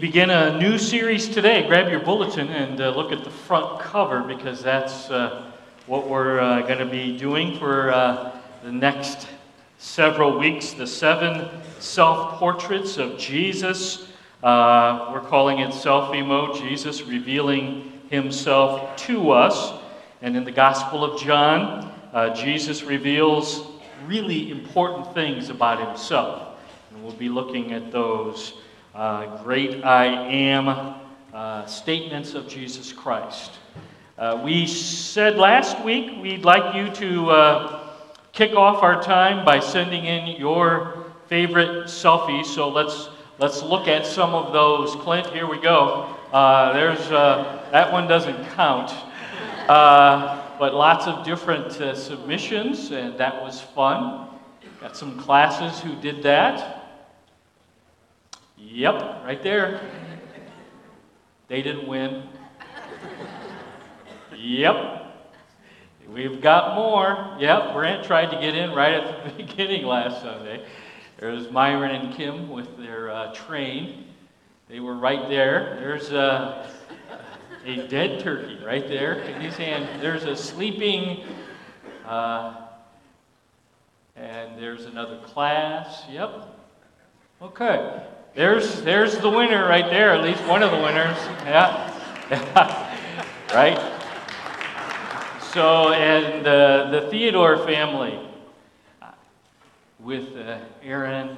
begin a new series today. Grab your bulletin and uh, look at the front cover because that's uh, what we're uh, going to be doing for uh, the next several weeks. The seven self portraits of Jesus. Uh, we're calling it Selfie Mode Jesus revealing himself to us. And in the Gospel of John, uh, Jesus reveals really important things about himself. And we'll be looking at those uh, great I am uh, statements of Jesus Christ. Uh, we said last week we'd like you to uh, kick off our time by sending in your favorite selfies. So let's let's look at some of those. Clint, here we go. Uh, there's uh, that one doesn't count, but lots of different submissions, and that was fun. Got some classes who did that. Yep, right there. They didn't win. Yep. We've got more. Yep, Brent tried to get in right at the beginning last Sunday. There's Myron and Kim with their uh, train. They were right there. There's a, a dead turkey right there in his hand. There's a sleeping, uh, and there's another class. Yep. Okay. There's, there's the winner right there, at least one of the winners. Yeah. right? So, and uh, the Theodore family with uh, Aaron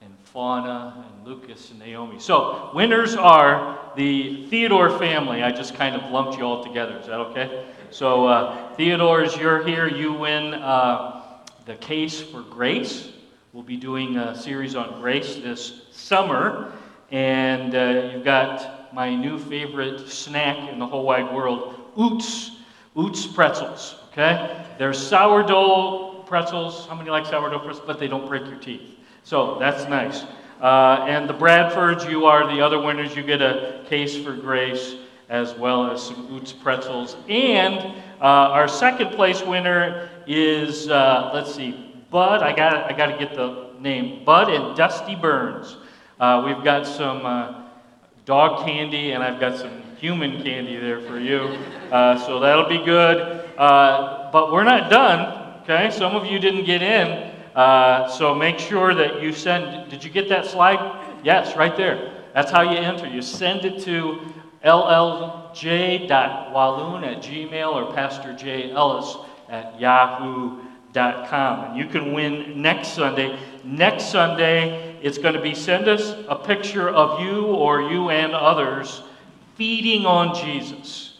and Fauna and Lucas and Naomi. So, winners are the Theodore family. I just kind of lumped you all together. Is that okay? So, uh, Theodore's, you're here. You win uh, the case for grace. We'll be doing a series on grace this summer, and uh, you've got my new favorite snack in the whole wide world, Utz, Utz pretzels. Okay, they're sourdough pretzels. How many like sourdough pretzels? But they don't break your teeth, so that's nice. Uh, and the Bradfords, you are the other winners. You get a case for grace as well as some Utz pretzels. And uh, our second place winner is, uh, let's see, Bud, I got I got to get the name. Bud and Dusty Burns. Uh, we've got some uh, dog candy, and I've got some human candy there for you. Uh, so that'll be good. Uh, but we're not done. Okay, some of you didn't get in, uh, so make sure that you send. Did you get that slide? Yes, right there. That's how you enter. You send it to llj.walloon at gmail or Pastor J. Ellis at yahoo.com and you can win next Sunday. Next Sunday, it's going to be send us a picture of you or you and others feeding on Jesus.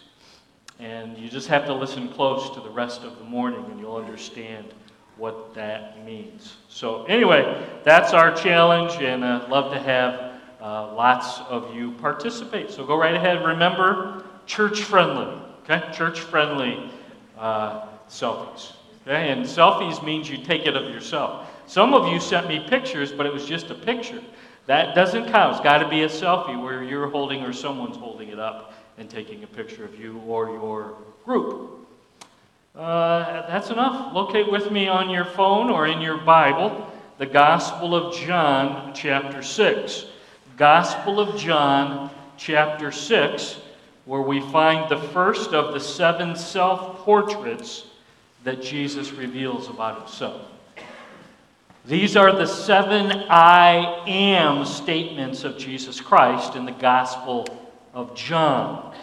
And you just have to listen close to the rest of the morning and you'll understand what that means. So, anyway, that's our challenge, and I'd love to have uh, lots of you participate. So, go right ahead. Remember, church friendly, okay? Church friendly uh, selfies. Okay? And selfies means you take it of yourself. Some of you sent me pictures, but it was just a picture. That doesn't count. It's got to be a selfie where you're holding or someone's holding it up and taking a picture of you or your group. Uh, that's enough. Locate with me on your phone or in your Bible the Gospel of John, chapter 6. Gospel of John, chapter 6, where we find the first of the seven self portraits that Jesus reveals about himself. These are the seven I am statements of Jesus Christ in the Gospel of John.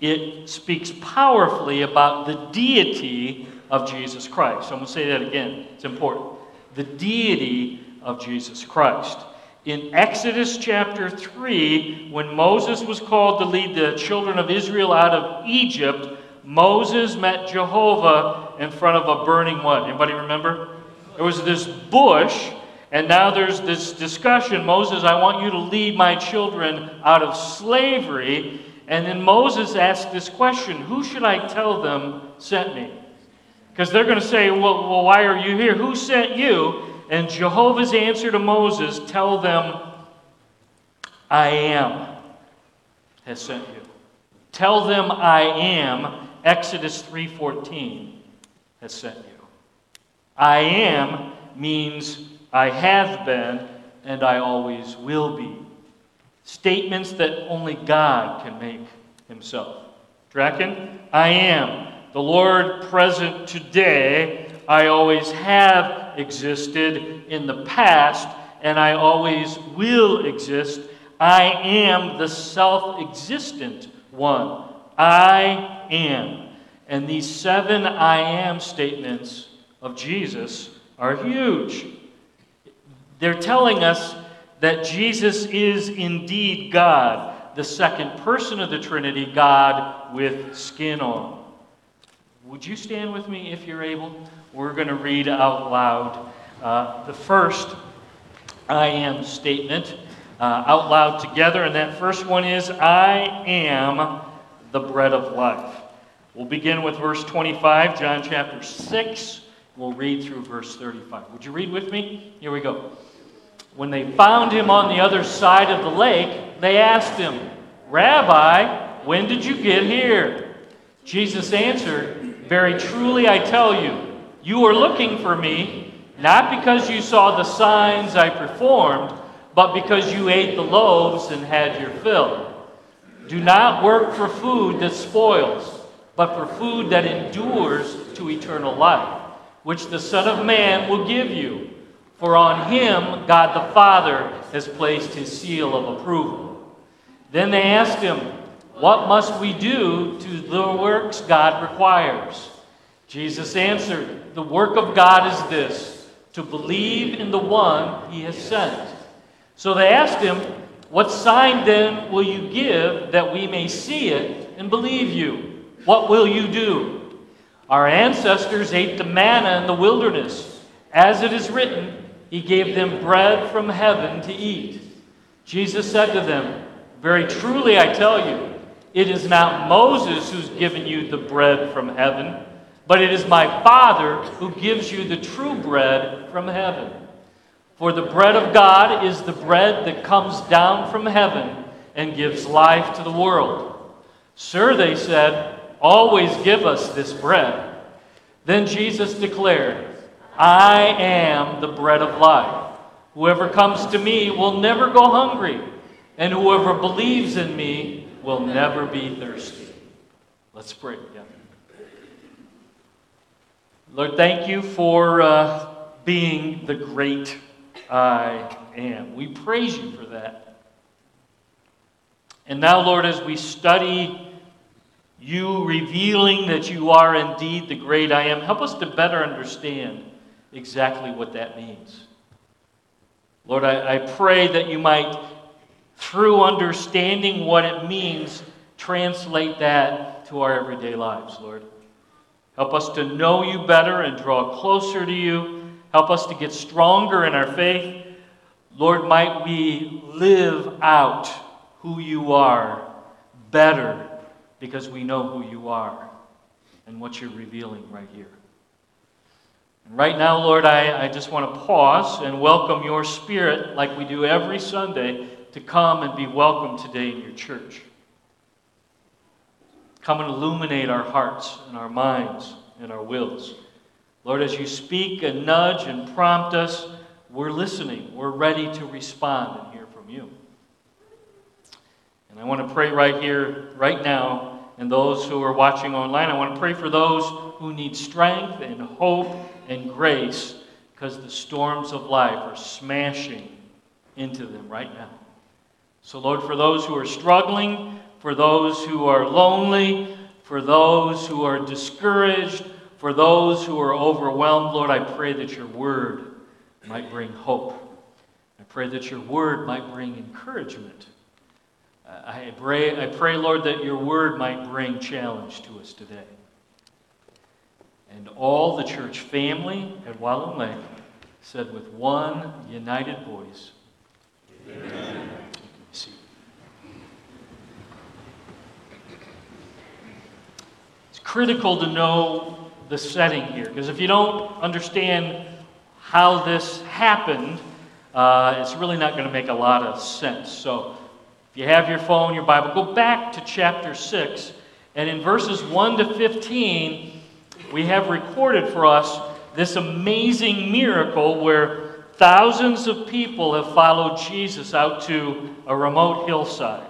It speaks powerfully about the deity of Jesus Christ. I'm going to say that again, it's important. The deity of Jesus Christ. In Exodus chapter 3, when Moses was called to lead the children of Israel out of Egypt, Moses met Jehovah in front of a burning what? Anybody remember? There was this bush, and now there's this discussion. Moses, I want you to lead my children out of slavery. And then Moses asked this question Who should I tell them sent me? Because they're going to say, well, well, why are you here? Who sent you? And Jehovah's answer to Moses Tell them, I am has sent you. Tell them I am Exodus 3:14 has sent you. I am means I have been and I always will be. statements that only God can make himself. Draken, I am the Lord present today. I always have existed in the past, and I always will exist. I am the self existent one. I am. And these seven I am statements of Jesus are huge. They're telling us that Jesus is indeed God, the second person of the Trinity, God with skin on. Would you stand with me if you're able? We're going to read out loud uh, the first I am statement uh, out loud together. And that first one is I am the bread of life. We'll begin with verse 25, John chapter 6. We'll read through verse 35. Would you read with me? Here we go. When they found him on the other side of the lake, they asked him, Rabbi, when did you get here? Jesus answered, Very truly I tell you, you are looking for me, not because you saw the signs I performed, but because you ate the loaves and had your fill. Do not work for food that spoils, but for food that endures to eternal life, which the Son of Man will give you. For on him God the Father has placed his seal of approval. Then they asked him, What must we do to the works God requires? Jesus answered, The work of God is this, to believe in the one he has sent. So they asked him, What sign then will you give that we may see it and believe you? What will you do? Our ancestors ate the manna in the wilderness. As it is written, he gave them bread from heaven to eat. Jesus said to them, Very truly I tell you, it is not Moses who's given you the bread from heaven, but it is my Father who gives you the true bread from heaven. For the bread of God is the bread that comes down from heaven and gives life to the world. Sir, they said, always give us this bread. Then Jesus declared, I am the bread of life. Whoever comes to me will never go hungry, and whoever believes in me will never be thirsty. Let's pray together. Lord, thank you for uh, being the great I am. We praise you for that. And now, Lord, as we study you revealing that you are indeed the great I am, help us to better understand exactly what that means. Lord, I, I pray that you might, through understanding what it means, translate that to our everyday lives, Lord. Help us to know you better and draw closer to you. Help us to get stronger in our faith. Lord, might we live out who you are better because we know who you are and what you're revealing right here. And Right now, Lord, I, I just want to pause and welcome your spirit, like we do every Sunday, to come and be welcome today in your church. Come and illuminate our hearts and our minds and our wills. Lord, as you speak and nudge and prompt us, we're listening. We're ready to respond and hear from you. And I want to pray right here, right now, and those who are watching online. I want to pray for those who need strength and hope and grace because the storms of life are smashing into them right now. So, Lord, for those who are struggling, for those who are lonely, for those who are discouraged, for those who are overwhelmed, Lord, I pray that your word might bring hope. I pray that your word might bring encouragement. Uh, I pray, I pray, Lord, that your word might bring challenge to us today and all the church family at Walloon Lake said with one united voice, Amen. It's critical to know the setting here, because if you don't understand how this happened, uh, it's really not going to make a lot of sense. So, if you have your phone, your Bible, go back to chapter 6, and in verses 1 to 15, we have recorded for us this amazing miracle where thousands of people have followed Jesus out to a remote hillside.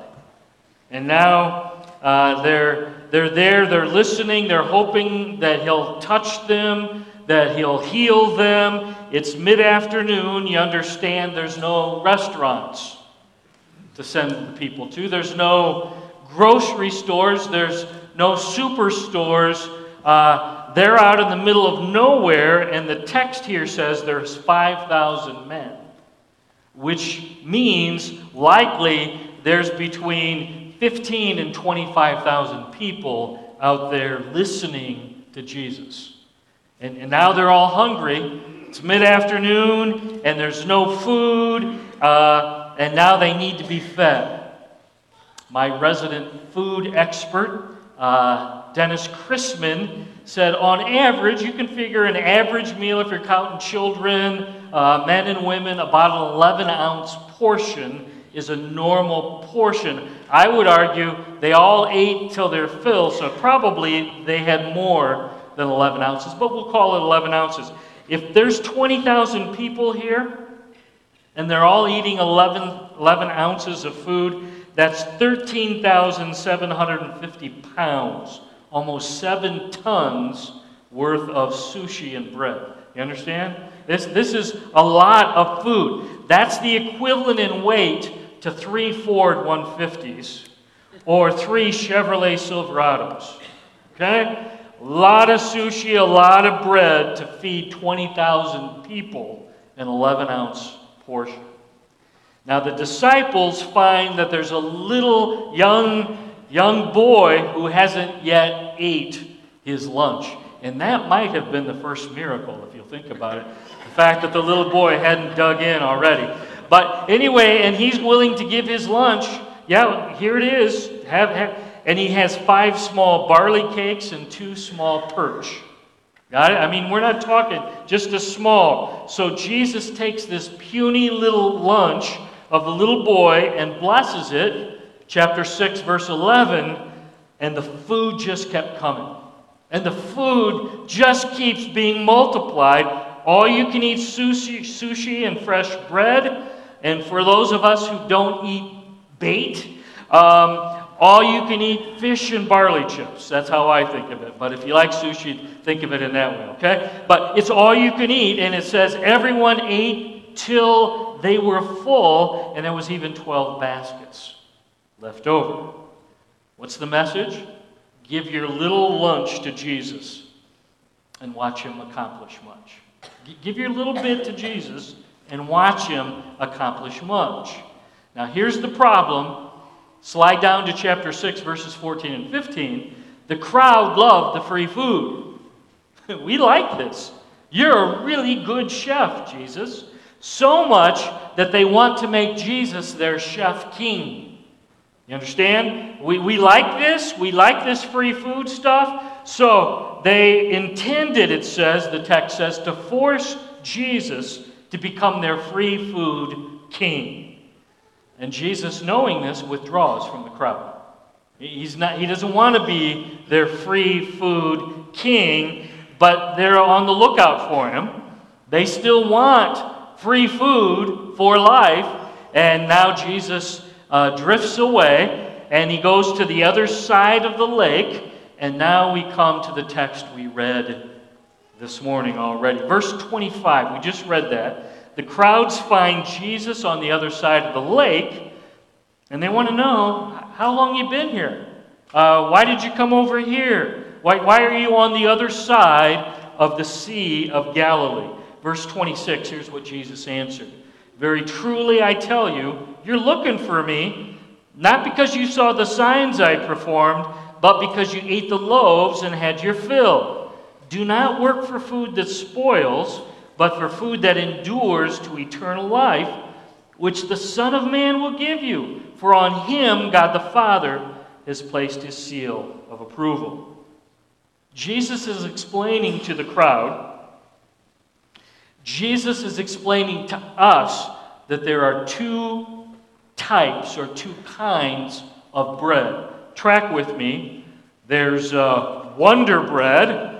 And now uh, they're, they're there, they're listening, they're hoping that he'll touch them, that he'll heal them. It's mid afternoon. You understand there's no restaurants to send the people to, there's no grocery stores, there's no superstores. Uh, they're out in the middle of nowhere, and the text here says there's 5,000 men, which means likely there's between 15 and 25,000 people out there listening to Jesus. And, and now they're all hungry. It's mid afternoon, and there's no food, uh, and now they need to be fed. My resident food expert, uh, Dennis Chrisman, said on average, you can figure an average meal if you're counting children, uh, men and women, about an 11 ounce portion is a normal portion. I would argue they all ate till they're filled, so probably they had more than 11 ounces, but we'll call it 11 ounces. If there's 20,000 people here and they're all eating 11, 11 ounces of food, that's 13,750 pounds, almost seven tons worth of sushi and bread. You understand? This, this is a lot of food. That's the equivalent in weight to three Ford 150s or three Chevrolet Silverados. Okay? A lot of sushi, a lot of bread to feed 20,000 people in 11 ounce portion. Now the disciples find that there's a little young young boy who hasn't yet ate his lunch. And that might have been the first miracle if you'll think about it. The fact that the little boy hadn't dug in already. But anyway, and he's willing to give his lunch. Yeah, here it is. Have, have and he has five small barley cakes and two small perch. Got it? I mean, we're not talking just a small. So Jesus takes this puny little lunch of the little boy and blesses it, chapter 6, verse 11, and the food just kept coming. And the food just keeps being multiplied. All you can eat sushi, sushi and fresh bread. And for those of us who don't eat bait, um, all you can eat fish and barley chips. That's how I think of it. But if you like sushi, think of it in that way, okay? But it's all you can eat, and it says everyone ate till they were full, and there was even 12 baskets left over. What's the message? Give your little lunch to Jesus and watch him accomplish much. Give your little bit to Jesus and watch him accomplish much. Now, here's the problem. Slide down to chapter 6, verses 14 and 15. The crowd loved the free food. we like this. You're a really good chef, Jesus. So much that they want to make Jesus their chef king. You understand? We, we like this. We like this free food stuff. So they intended, it says, the text says, to force Jesus to become their free food king. And Jesus, knowing this, withdraws from the crowd. He's not, he doesn't want to be their free food king, but they're on the lookout for him. They still want free food for life. And now Jesus uh, drifts away and he goes to the other side of the lake. And now we come to the text we read this morning already. Verse 25, we just read that. The crowds find Jesus on the other side of the lake, and they want to know how long you been here. Uh, why did you come over here? Why, why are you on the other side of the Sea of Galilee? Verse 26, here's what Jesus answered Very truly I tell you, you're looking for me, not because you saw the signs I performed, but because you ate the loaves and had your fill. Do not work for food that spoils, but for food that endures to eternal life, which the Son of Man will give you. For on him God the Father has placed his seal of approval. Jesus is explaining to the crowd Jesus is explaining to us that there are two types or two kinds of bread. Track with me. There's uh, Wonder Bread,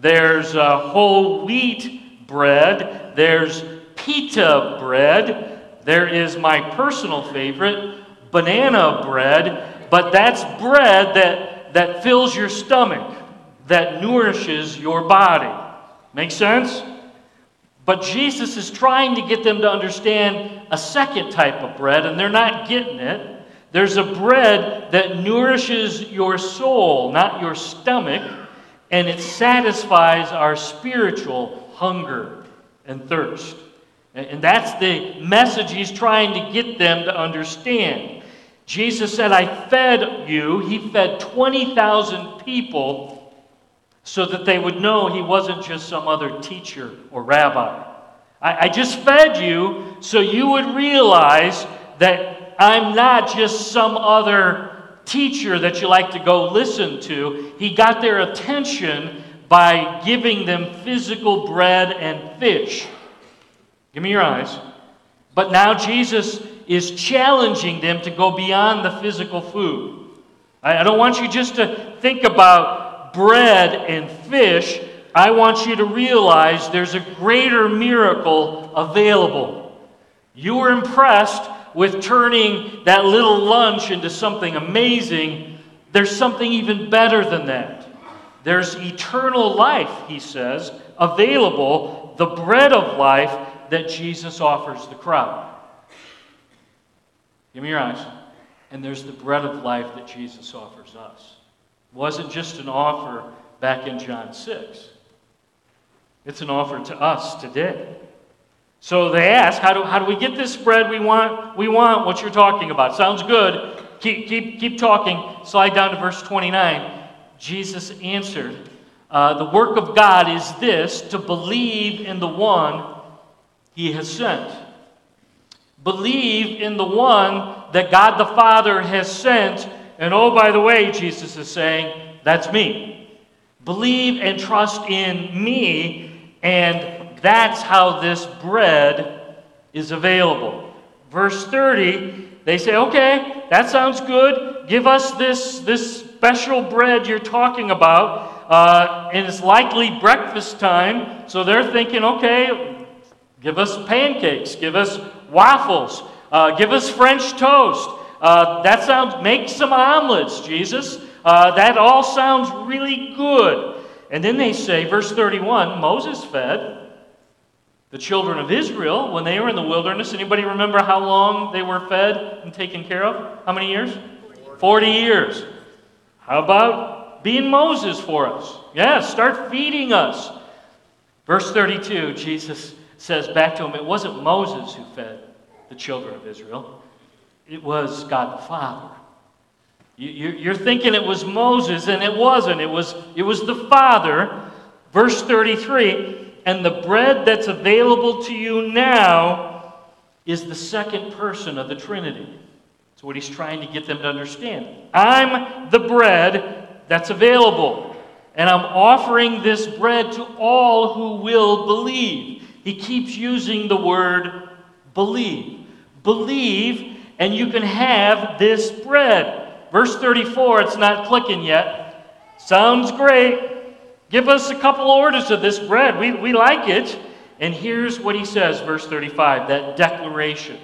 there's uh, whole wheat bread, there's pita bread. There is my personal favorite, banana bread. But that's bread that, that fills your stomach, that nourishes your body. Make sense? But Jesus is trying to get them to understand a second type of bread, and they're not getting it. There's a bread that nourishes your soul, not your stomach, and it satisfies our spiritual hunger and thirst. And that's the message he's trying to get them to understand. Jesus said, I fed you. He fed 20,000 people so that they would know he wasn't just some other teacher or rabbi. I, I just fed you so you would realize that I'm not just some other teacher that you like to go listen to. He got their attention by giving them physical bread and fish. Give me your eyes. But now Jesus is challenging them to go beyond the physical food. I, don't want you just to think about bread and fish. I want you to realize there's a greater miracle available. You were impressed with turning that little lunch into something amazing, there's something even better than that. There's eternal life, he says, available, the bread of life that Jesus offers the crowd. Give me your eyes. And there's the bread of life that Jesus offers us. It wasn't just an offer back in John 6. It's an offer to us today. So they ask, how do, how do we get this bread we want? We want what you're talking about. Sounds good. Keep, keep, keep talking. Slide down to verse 29. Jesus answered, uh, The work of God is this to believe in the one he has sent. Believe in the one that God the Father has sent. And oh, by the way, Jesus is saying, that's me. Believe and trust in me, and that's how this bread is available. Verse 30, they say, okay, that sounds good. Give us this, this special bread you're talking about. Uh, and it's likely breakfast time. So they're thinking, okay, give us pancakes, give us waffles, uh, give us French toast. Uh, that sounds, make some omelets, Jesus. Uh, that all sounds really good. And then they say, verse 31, Moses fed the children of Israel, when they were in the wilderness, anybody remember how long they were fed and taken care of? How many years? 40 years. How about being Moses for us? Yeah, start feeding us. Verse 32, Jesus says back to him, it wasn't Moses who fed the children of Israel, it was God the Father. You're thinking it was Moses, and it wasn't. It was, it was the Father. Verse 33 and the bread that's available to you now is the second person of the Trinity. That's what he's trying to get them to understand. I'm the bread that's available, and I'm offering this bread to all who will believe. He keeps using the word believe. Believe, and you can have this bread. Verse 34, it's not clicking yet. Sounds great. Give us a couple orders of this bread. We, we like it. And here's what he says, verse 35, that declaration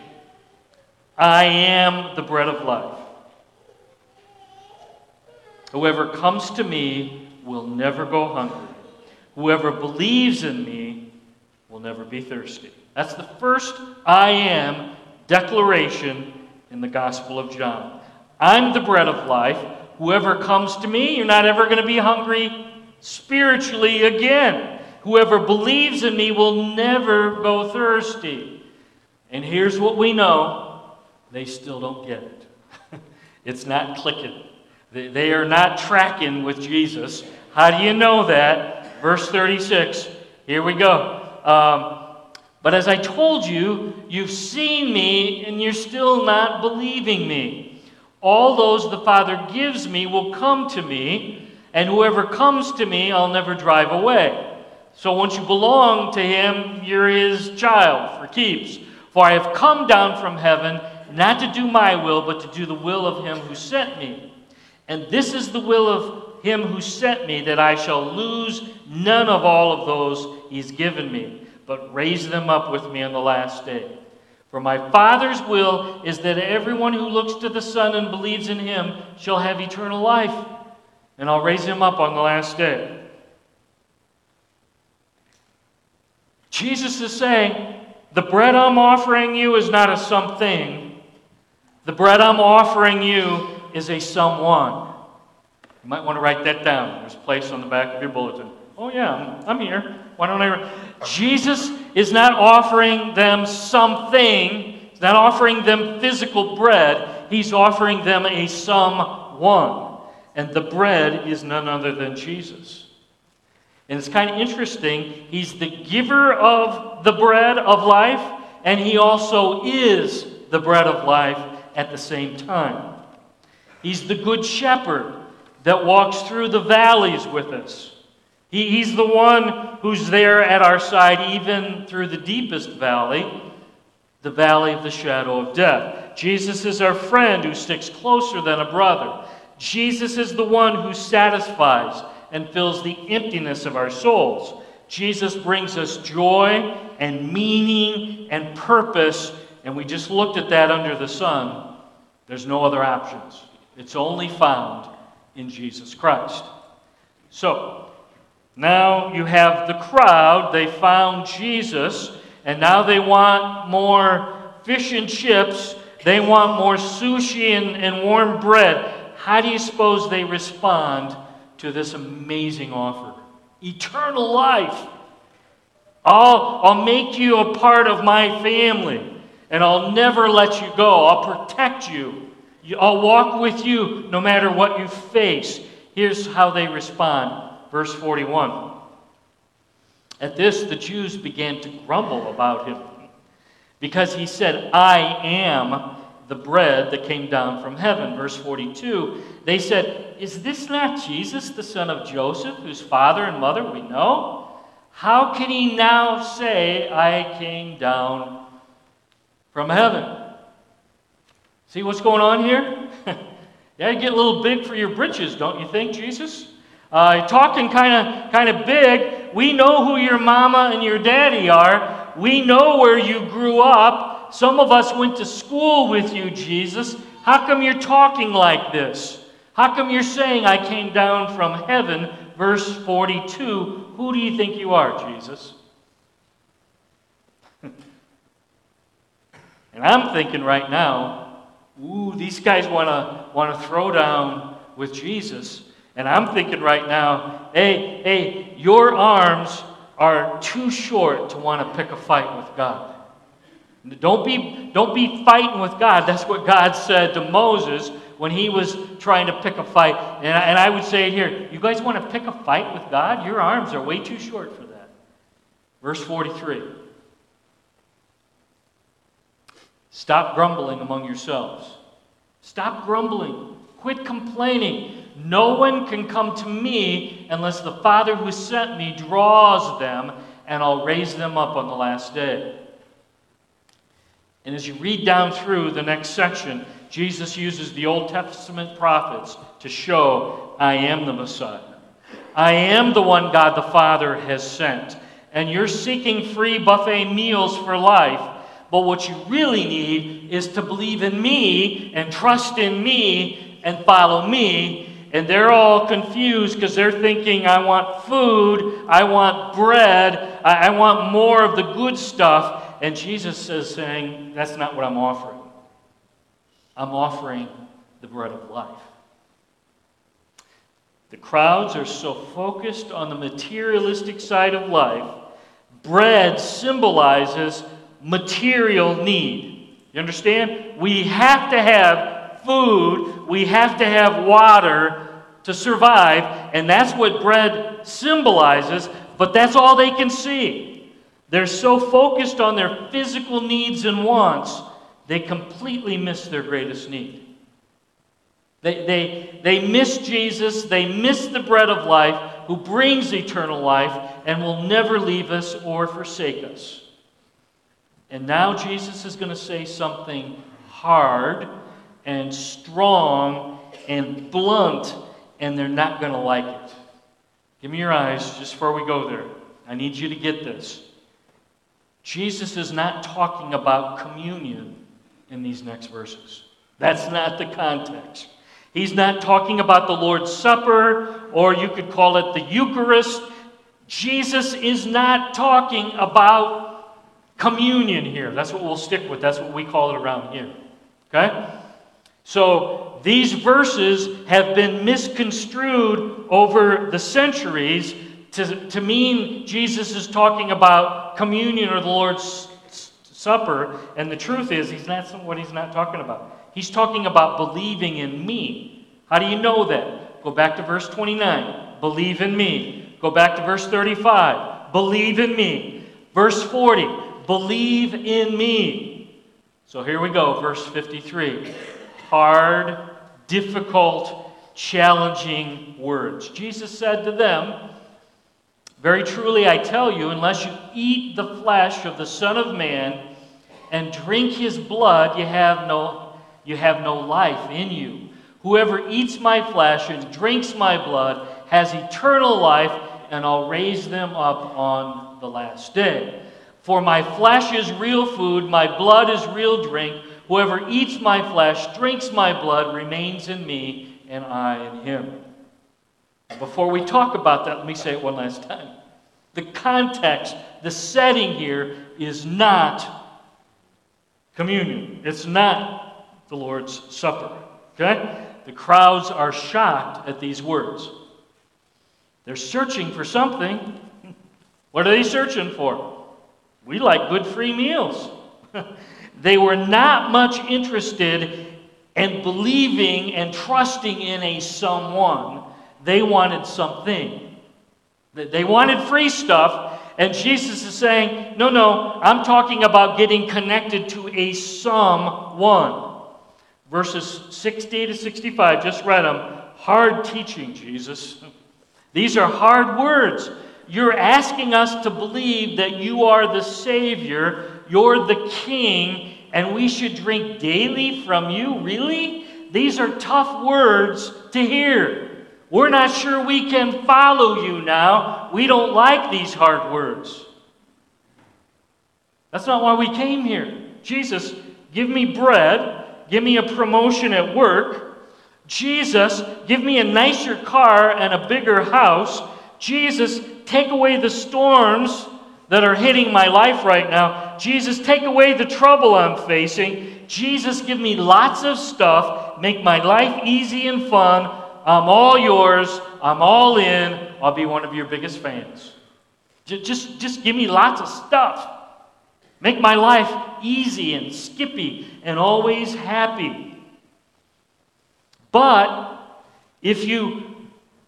I am the bread of life. Whoever comes to me will never go hungry. Whoever believes in me will never be thirsty. That's the first I am declaration in the Gospel of John. I'm the bread of life. Whoever comes to me, you're not ever going to be hungry spiritually again. Whoever believes in me will never go thirsty. And here's what we know they still don't get it. it's not clicking, they are not tracking with Jesus. How do you know that? Verse 36. Here we go. Um, but as I told you, you've seen me and you're still not believing me. All those the Father gives me will come to me and whoever comes to me, I'll never drive away. So once you belong to him, you're his child for keeps. For I have come down from heaven not to do my will, but to do the will of him who sent me. And this is the will of him who sent me, that I shall lose none of all of those he's given me, but raise them up with me on the last day. For my Father's will is that everyone who looks to the Son and believes in him shall have eternal life, and I'll raise him up on the last day. Jesus is saying, The bread I'm offering you is not a something. The bread I'm offering you is a someone. You might want to write that down. There's a place on the back of your bulletin. Oh, yeah, I'm, here. Why don't I? Jesus is not offering them something, He's not offering them physical bread. He's offering them a someone. And the bread is none other than Jesus. And it's kind of interesting. He's the giver of the bread of life, and he also is the bread of life at the same time. He's the good shepherd that walks through the valleys with us. He, he's the one who's there at our side, even through the deepest valley, the valley of the shadow of death. Jesus is our friend who sticks closer than a brother. Jesus is the one who satisfies and fills the emptiness of our souls. Jesus brings us joy and meaning and purpose, and we just looked at that under the sun. There's no other options. It's only found in Jesus Christ. So, now you have the crowd. They found Jesus, and now they want more fish and chips. They want more sushi and, and warm bread. How do you suppose they respond to this amazing offer eternal life. I'll, I'll make you a part of my family, and I'll never let you go. I'll protect you. I'll walk with you no matter what you face. Here's how they respond. Verse 41. At this, the Jews began to grumble about him because he said, I am the bread that came down from heaven. Verse 42, they said, Is this not Jesus, the son of Joseph, whose father and mother we know? How can he now say, I came down from heaven? See what's going on here? yeah, you get a little big for your britches, don't you think, Jesus? Uh, talking kind of kind of big. We know who your mama and your daddy are. We know where you grew up. Some of us went to school with you, Jesus. How come you're talking like this? How come you're saying, I came down from heaven? Verse 42 Who do you think you are, Jesus? and I'm thinking right now, ooh, these guys want to want to throw down with Jesus. And I'm thinking right now, hey, hey, your arms are too short to want to pick a fight with God. Don't be, don't be fighting with God. That's what God said to Moses when he was trying to pick a fight. And I, and I would say it here you guys want to pick a fight with God? Your arms are way too short for that. Verse 43 Stop grumbling among yourselves. Stop grumbling. Quit complaining. No one can come to me unless the Father who sent me draws them, and I'll raise them up on the last day. And as you read down through the next section, Jesus uses the Old Testament prophets to show, I am the Messiah. I am the one God the Father has sent. And you're seeking free buffet meals for life. But what you really need is to believe in me and trust in me and follow me. And they're all confused because they're thinking, I want food, I want bread, I, want more of the good stuff. And Jesus is saying, That's not what I'm offering. I'm offering the bread of life. The crowds are so focused on the materialistic side of life. Bread symbolizes material need. You understand? We have to have food, we have to have water to survive, and that's what bread symbolizes, but that's all they can see. They're so focused on their physical needs and wants, they completely miss their greatest need. They, they, they miss Jesus, they miss the bread of life who brings eternal life and will never leave us or forsake us. And now Jesus is going to say something hard and strong and blunt, and they're not going to like it. Give me your eyes just before we go there. I need you to get this. Jesus is not talking about communion in these next verses. That's not the context. He's not talking about the Lord's Supper, or you could call it the Eucharist. Jesus is not talking about communion here. That's what we'll stick with. That's what we call it around here. Okay? So these verses have been misconstrued over the centuries to, to mean Jesus is talking about communion or the Lord's Supper, and the truth is, he's not what he's not talking about. He's talking about believing in me. How do you know that? Go back to verse 29. Believe in me. Go back to verse 35. Believe in me. Verse 40. Believe in me. So here we go, verse 53. Hard, difficult, challenging words. Jesus said to them, very truly, I tell you, unless you eat the flesh of the Son of Man and drink his blood, you have no, you have no life in you. Whoever eats my flesh and drinks my blood has eternal life, and I'll raise them up on the last day. For my flesh is real food, my blood is real drink. Whoever eats my flesh, drinks my blood, remains in me, and I in him. Before we talk about that, let me say it one last time. The context, the setting here is not communion. It's not the Lord's Supper. Okay? The crowds are shocked at these words. They're searching for something. What are they searching for? We like good free meals. they were not much interested in believing and trusting in a someone. They wanted something. They wanted free stuff, and Jesus is saying, No, no, I'm talking about getting connected to a someone. Verses 60 to 65, just read them. Hard teaching, Jesus. These are hard words. You're asking us to believe that you are the Savior, you're the King, and we should drink daily from you? Really? These are tough words to hear. We're not sure we can follow you now. We don't like these hard words. That's not why we came here. Jesus, give me bread, give me a promotion at work. Jesus, give me a nicer car and a bigger house. Jesus, take away the storms that are hitting my life right now. Jesus, take away the trouble I'm facing. Jesus, give me lots of stuff. Make my life easy and fun. I'm all yours. I'm all in. I'll be one of your biggest fans. Just, just give me lots of stuff. Make my life easy and skippy and always happy. But if you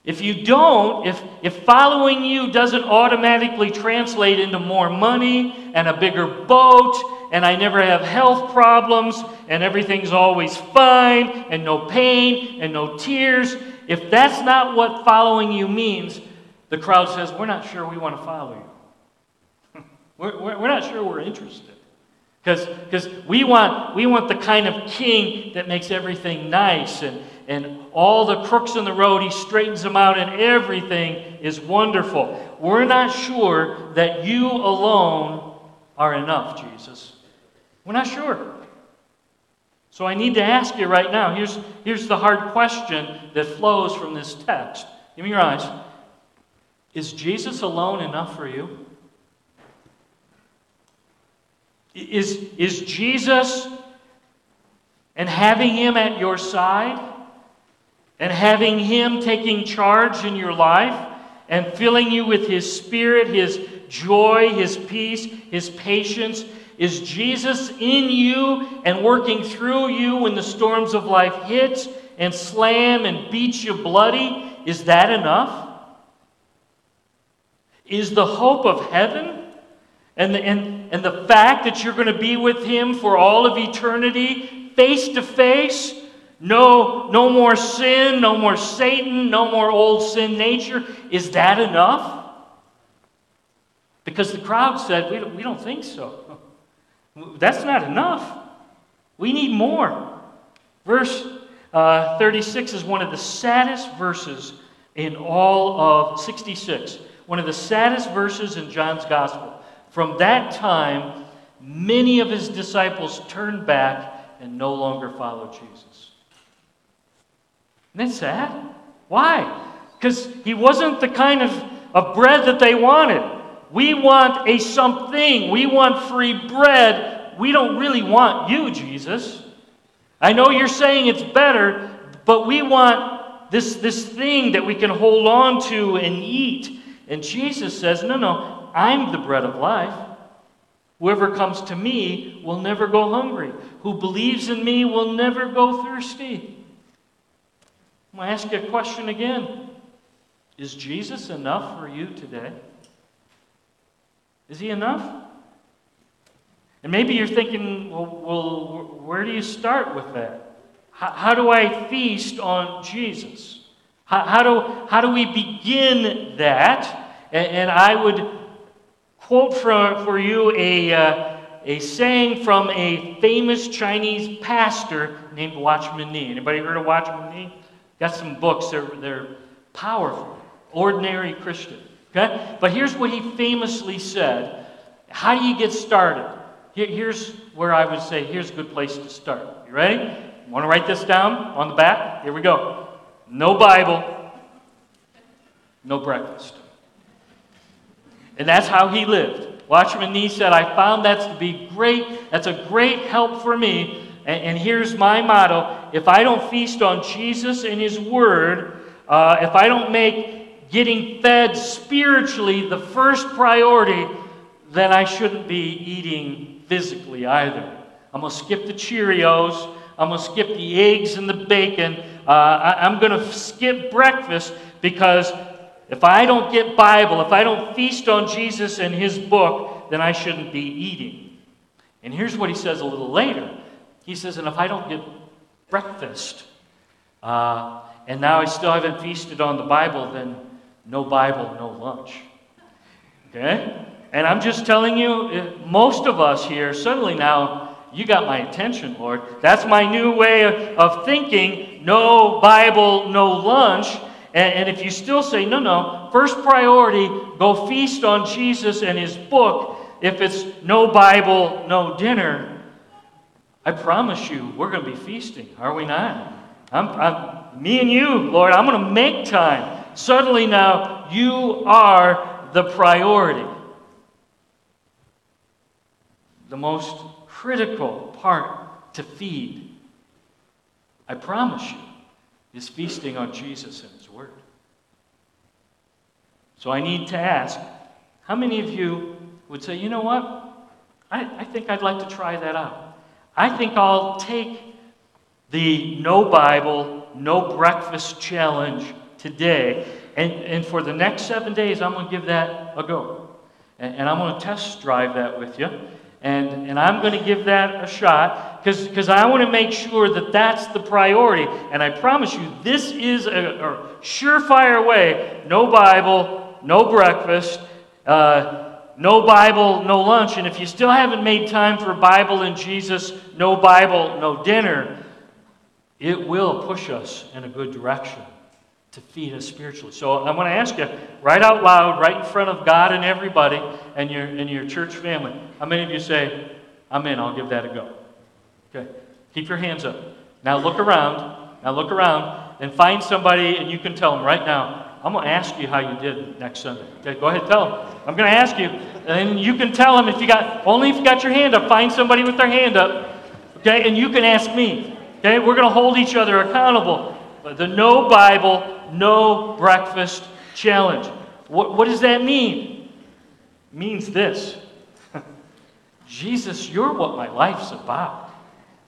if you don't, if, if following you doesn't automatically translate into more money and a bigger boat, and I never have health problems, and everything's always fine, and no pain, and no tears, if that's not what following you means, the crowd says, We're not sure we want to follow you. we're, we're, not sure we're interested. Because we want, we want the kind of king that makes everything nice and, and all the crooks in the road, he straightens them out and everything is wonderful. We're not sure that you alone are enough, Jesus. We're not sure. So I need to ask you right now here's, here's the hard question that flows from this text. Give me your eyes. Is Jesus alone enough for you? Is, is Jesus and having Him at your side and having Him taking charge in your life and filling you with His Spirit, His joy, His peace, His patience? Is Jesus in you and working through you when the storms of life hit and slam and beat you bloody? Is that enough? Is the hope of heaven and the, and, and the fact that you're going to be with Him for all of eternity, face to face. No, no more sin, no more Satan, no more old sin nature. Is that enough? Because the crowd said, we don't, we don't think so. That's not enough. We need more. Verse uh, 36 is one of the saddest verses in all of 66. One of the saddest verses in John's Gospel. From that time, many of his disciples turned back and no longer followed Jesus. Isn't that sad? Why? Because he wasn't the kind of, of bread that they wanted. We want a something. We want free bread. We don't really want you, Jesus. I know you're saying it's better, but we want this, this thing that we can hold on to and eat. And Jesus says, No, no, I'm the bread of life. Whoever comes to me will never go hungry. Who believes in me will never go thirsty. I'm going to ask you a question again. Is Jesus enough for you today? Is he enough? And maybe you're thinking, well, well where do you start with that? How, how do I feast on Jesus? How, how, do, how do we begin that? And, and I would quote for, for you a, uh, a saying from a famous Chinese pastor named Watchman Nee. Anybody heard of Watchman Nee? Got some books, they're, they're powerful. Ordinary Christian. Okay? But here's what he famously said How do you get started? Here's where I would say, here's a good place to start. You ready? Want to write this down on the back? Here we go. No Bible, no breakfast. And that's how he lived. Watchman Nee said, I found that to be great. That's a great help for me. And, and here's my motto if I don't feast on Jesus and his word, uh, if I don't make getting fed spiritually the first priority, then I shouldn't be eating physically either. I'm going to skip the Cheerios. I'm going to skip the eggs and the bacon. Uh, I, I'm going to skip breakfast because if I don't get Bible, if I don't feast on Jesus and his book, then I shouldn't be eating. And here's what he says a little later. He says, and if I don't get breakfast, uh, and now I still haven't feasted on the Bible, then no Bible, no lunch. Okay? And I'm just telling you, eh, most of us here, suddenly now, you got my attention, Lord. That's my new way of thinking. No Bible, no lunch. And, and if you still say, no, no, first priority, go feast on Jesus and his book. If it's no Bible, no dinner, I promise you, we're going to be feasting, are we not? I'm, I'm, me and you, Lord, I'm going to make time. Suddenly now, you are the priority. The most critical part to feed, I promise you, is feasting on Jesus and His Word. So I need to ask how many of you would say, you know what? I, I think I'd like to try that out. I think I'll take the no Bible, no breakfast challenge today, and, and for the next seven days, I'm going to give that a go. And, and I'm going to test drive that with you. And, and I'm going to give that a shot because I want to make sure that that's the priority. And I promise you, this is a, a surefire way no Bible, no breakfast, uh, no Bible, no lunch. And if you still haven't made time for Bible and Jesus, no Bible, no dinner, it will push us in a good direction to feed us spiritually. So I want to ask you, right out loud, right in front of God and everybody and your, and your church family, how many of you say, I'm in, I'll give that a go? Okay. Keep your hands up. Now look around. Now look around and find somebody and you can tell them right now, I'm going to ask you how you did next Sunday. Okay, go ahead, tell them. I'm going to ask you. And you can tell them if you got, only if you got your hand up. Find somebody with their hand up. Okay, and you can ask me. Okay, we're going to hold each other accountable. The no Bible, no breakfast challenge. What, what does that mean? It means this Jesus, you're what my life's about.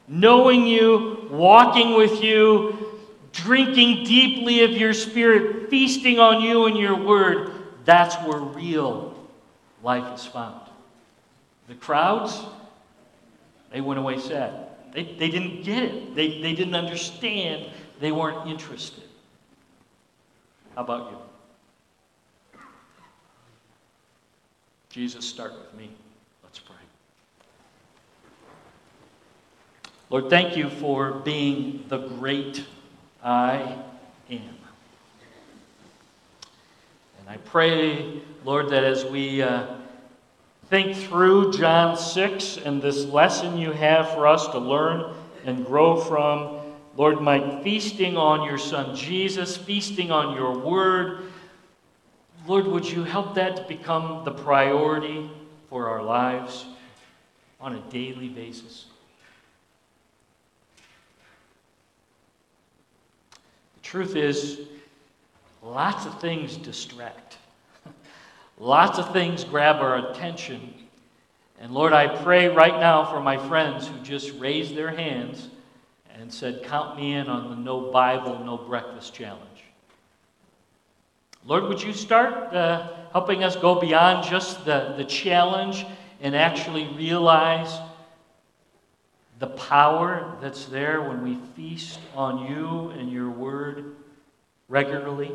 Knowing you, walking with you, drinking deeply of your spirit, feasting on you and your word, that's where real life is found. The crowds, they went away sad. They, they didn't get it, they, they didn't understand, they weren't interested. How about you? Jesus, start with me. Let's pray. Lord, thank you for being the great I am. And I pray, Lord, that as we uh, think through John 6 and this lesson you have for us to learn and grow from. Lord, my feasting on your Son Jesus, feasting on your word, Lord, would you help that to become the priority for our lives on a daily basis? The truth is, lots of things distract. lots of things grab our attention. And Lord, I pray right now for my friends who just raised their hands and said, Count me in on the no Bible, no breakfast challenge. Lord, would you start uh, helping us go beyond just the, the challenge and actually realize the power that's there when we feast on you and your word regularly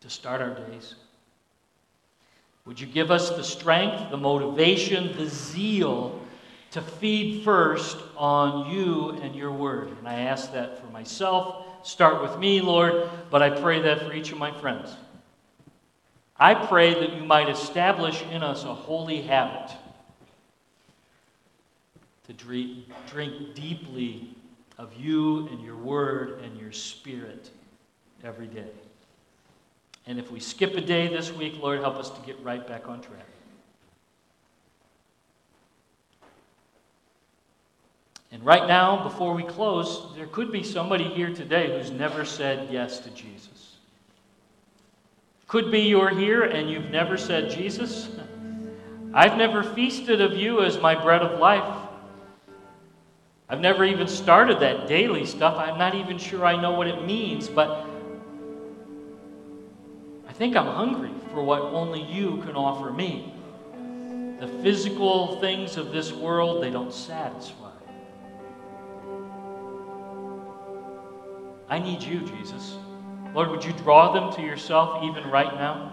to start our days? Would you give us the strength, the motivation, the zeal to feed first on you and your word? And I ask that for myself start with me, Lord, but I pray that for each of my friends. I pray that you might establish in us a holy habit to drink deeply of you and your word and your spirit every day. And if we skip a day this week, Lord, help us to get right back on track. And right now, before we close, there could be somebody here today who's never said yes to Jesus. Could be you're here and you've never said, Jesus, I've never feasted of you as my bread of life. I've never even started that daily stuff. I'm not even sure I know what it means, but I think I'm hungry for what only you can offer me. The physical things of this world, they don't satisfy. I need you, Jesus. Lord, would you draw them to yourself even right now?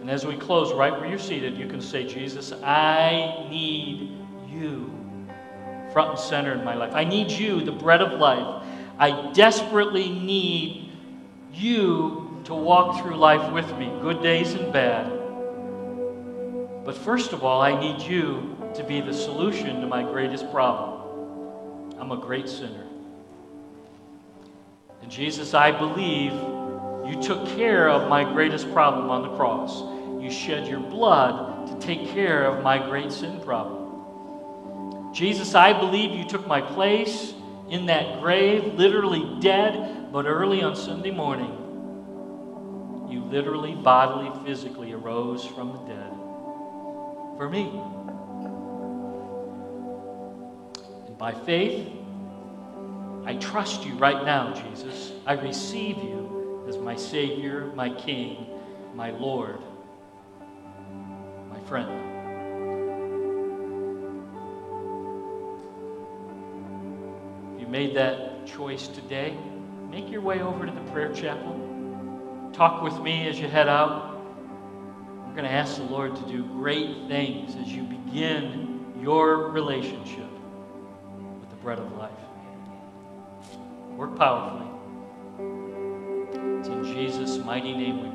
And as we close, right where you're seated, you can say, Jesus, I need you front and center in my life. I need you, the bread of life. I desperately need you to walk through life with me, good days and bad. But first of all, I need you to be the solution to my greatest problem. I'm a great sinner. And Jesus, I believe you took care of my greatest problem on the cross. You shed your blood to take care of my great sin problem. Jesus, I believe you took my place in that grave, literally dead, but early on Sunday morning, you literally, bodily, physically arose from the dead for me. By faith, I trust you right now, Jesus. I receive you as my Savior, my King, my Lord, my friend. If you made that choice today, make your way over to the prayer chapel. Talk with me as you head out. We're going to ask the Lord to do great things as you begin your relationship bread of life. Work powerfully. It's in Jesus' mighty name we.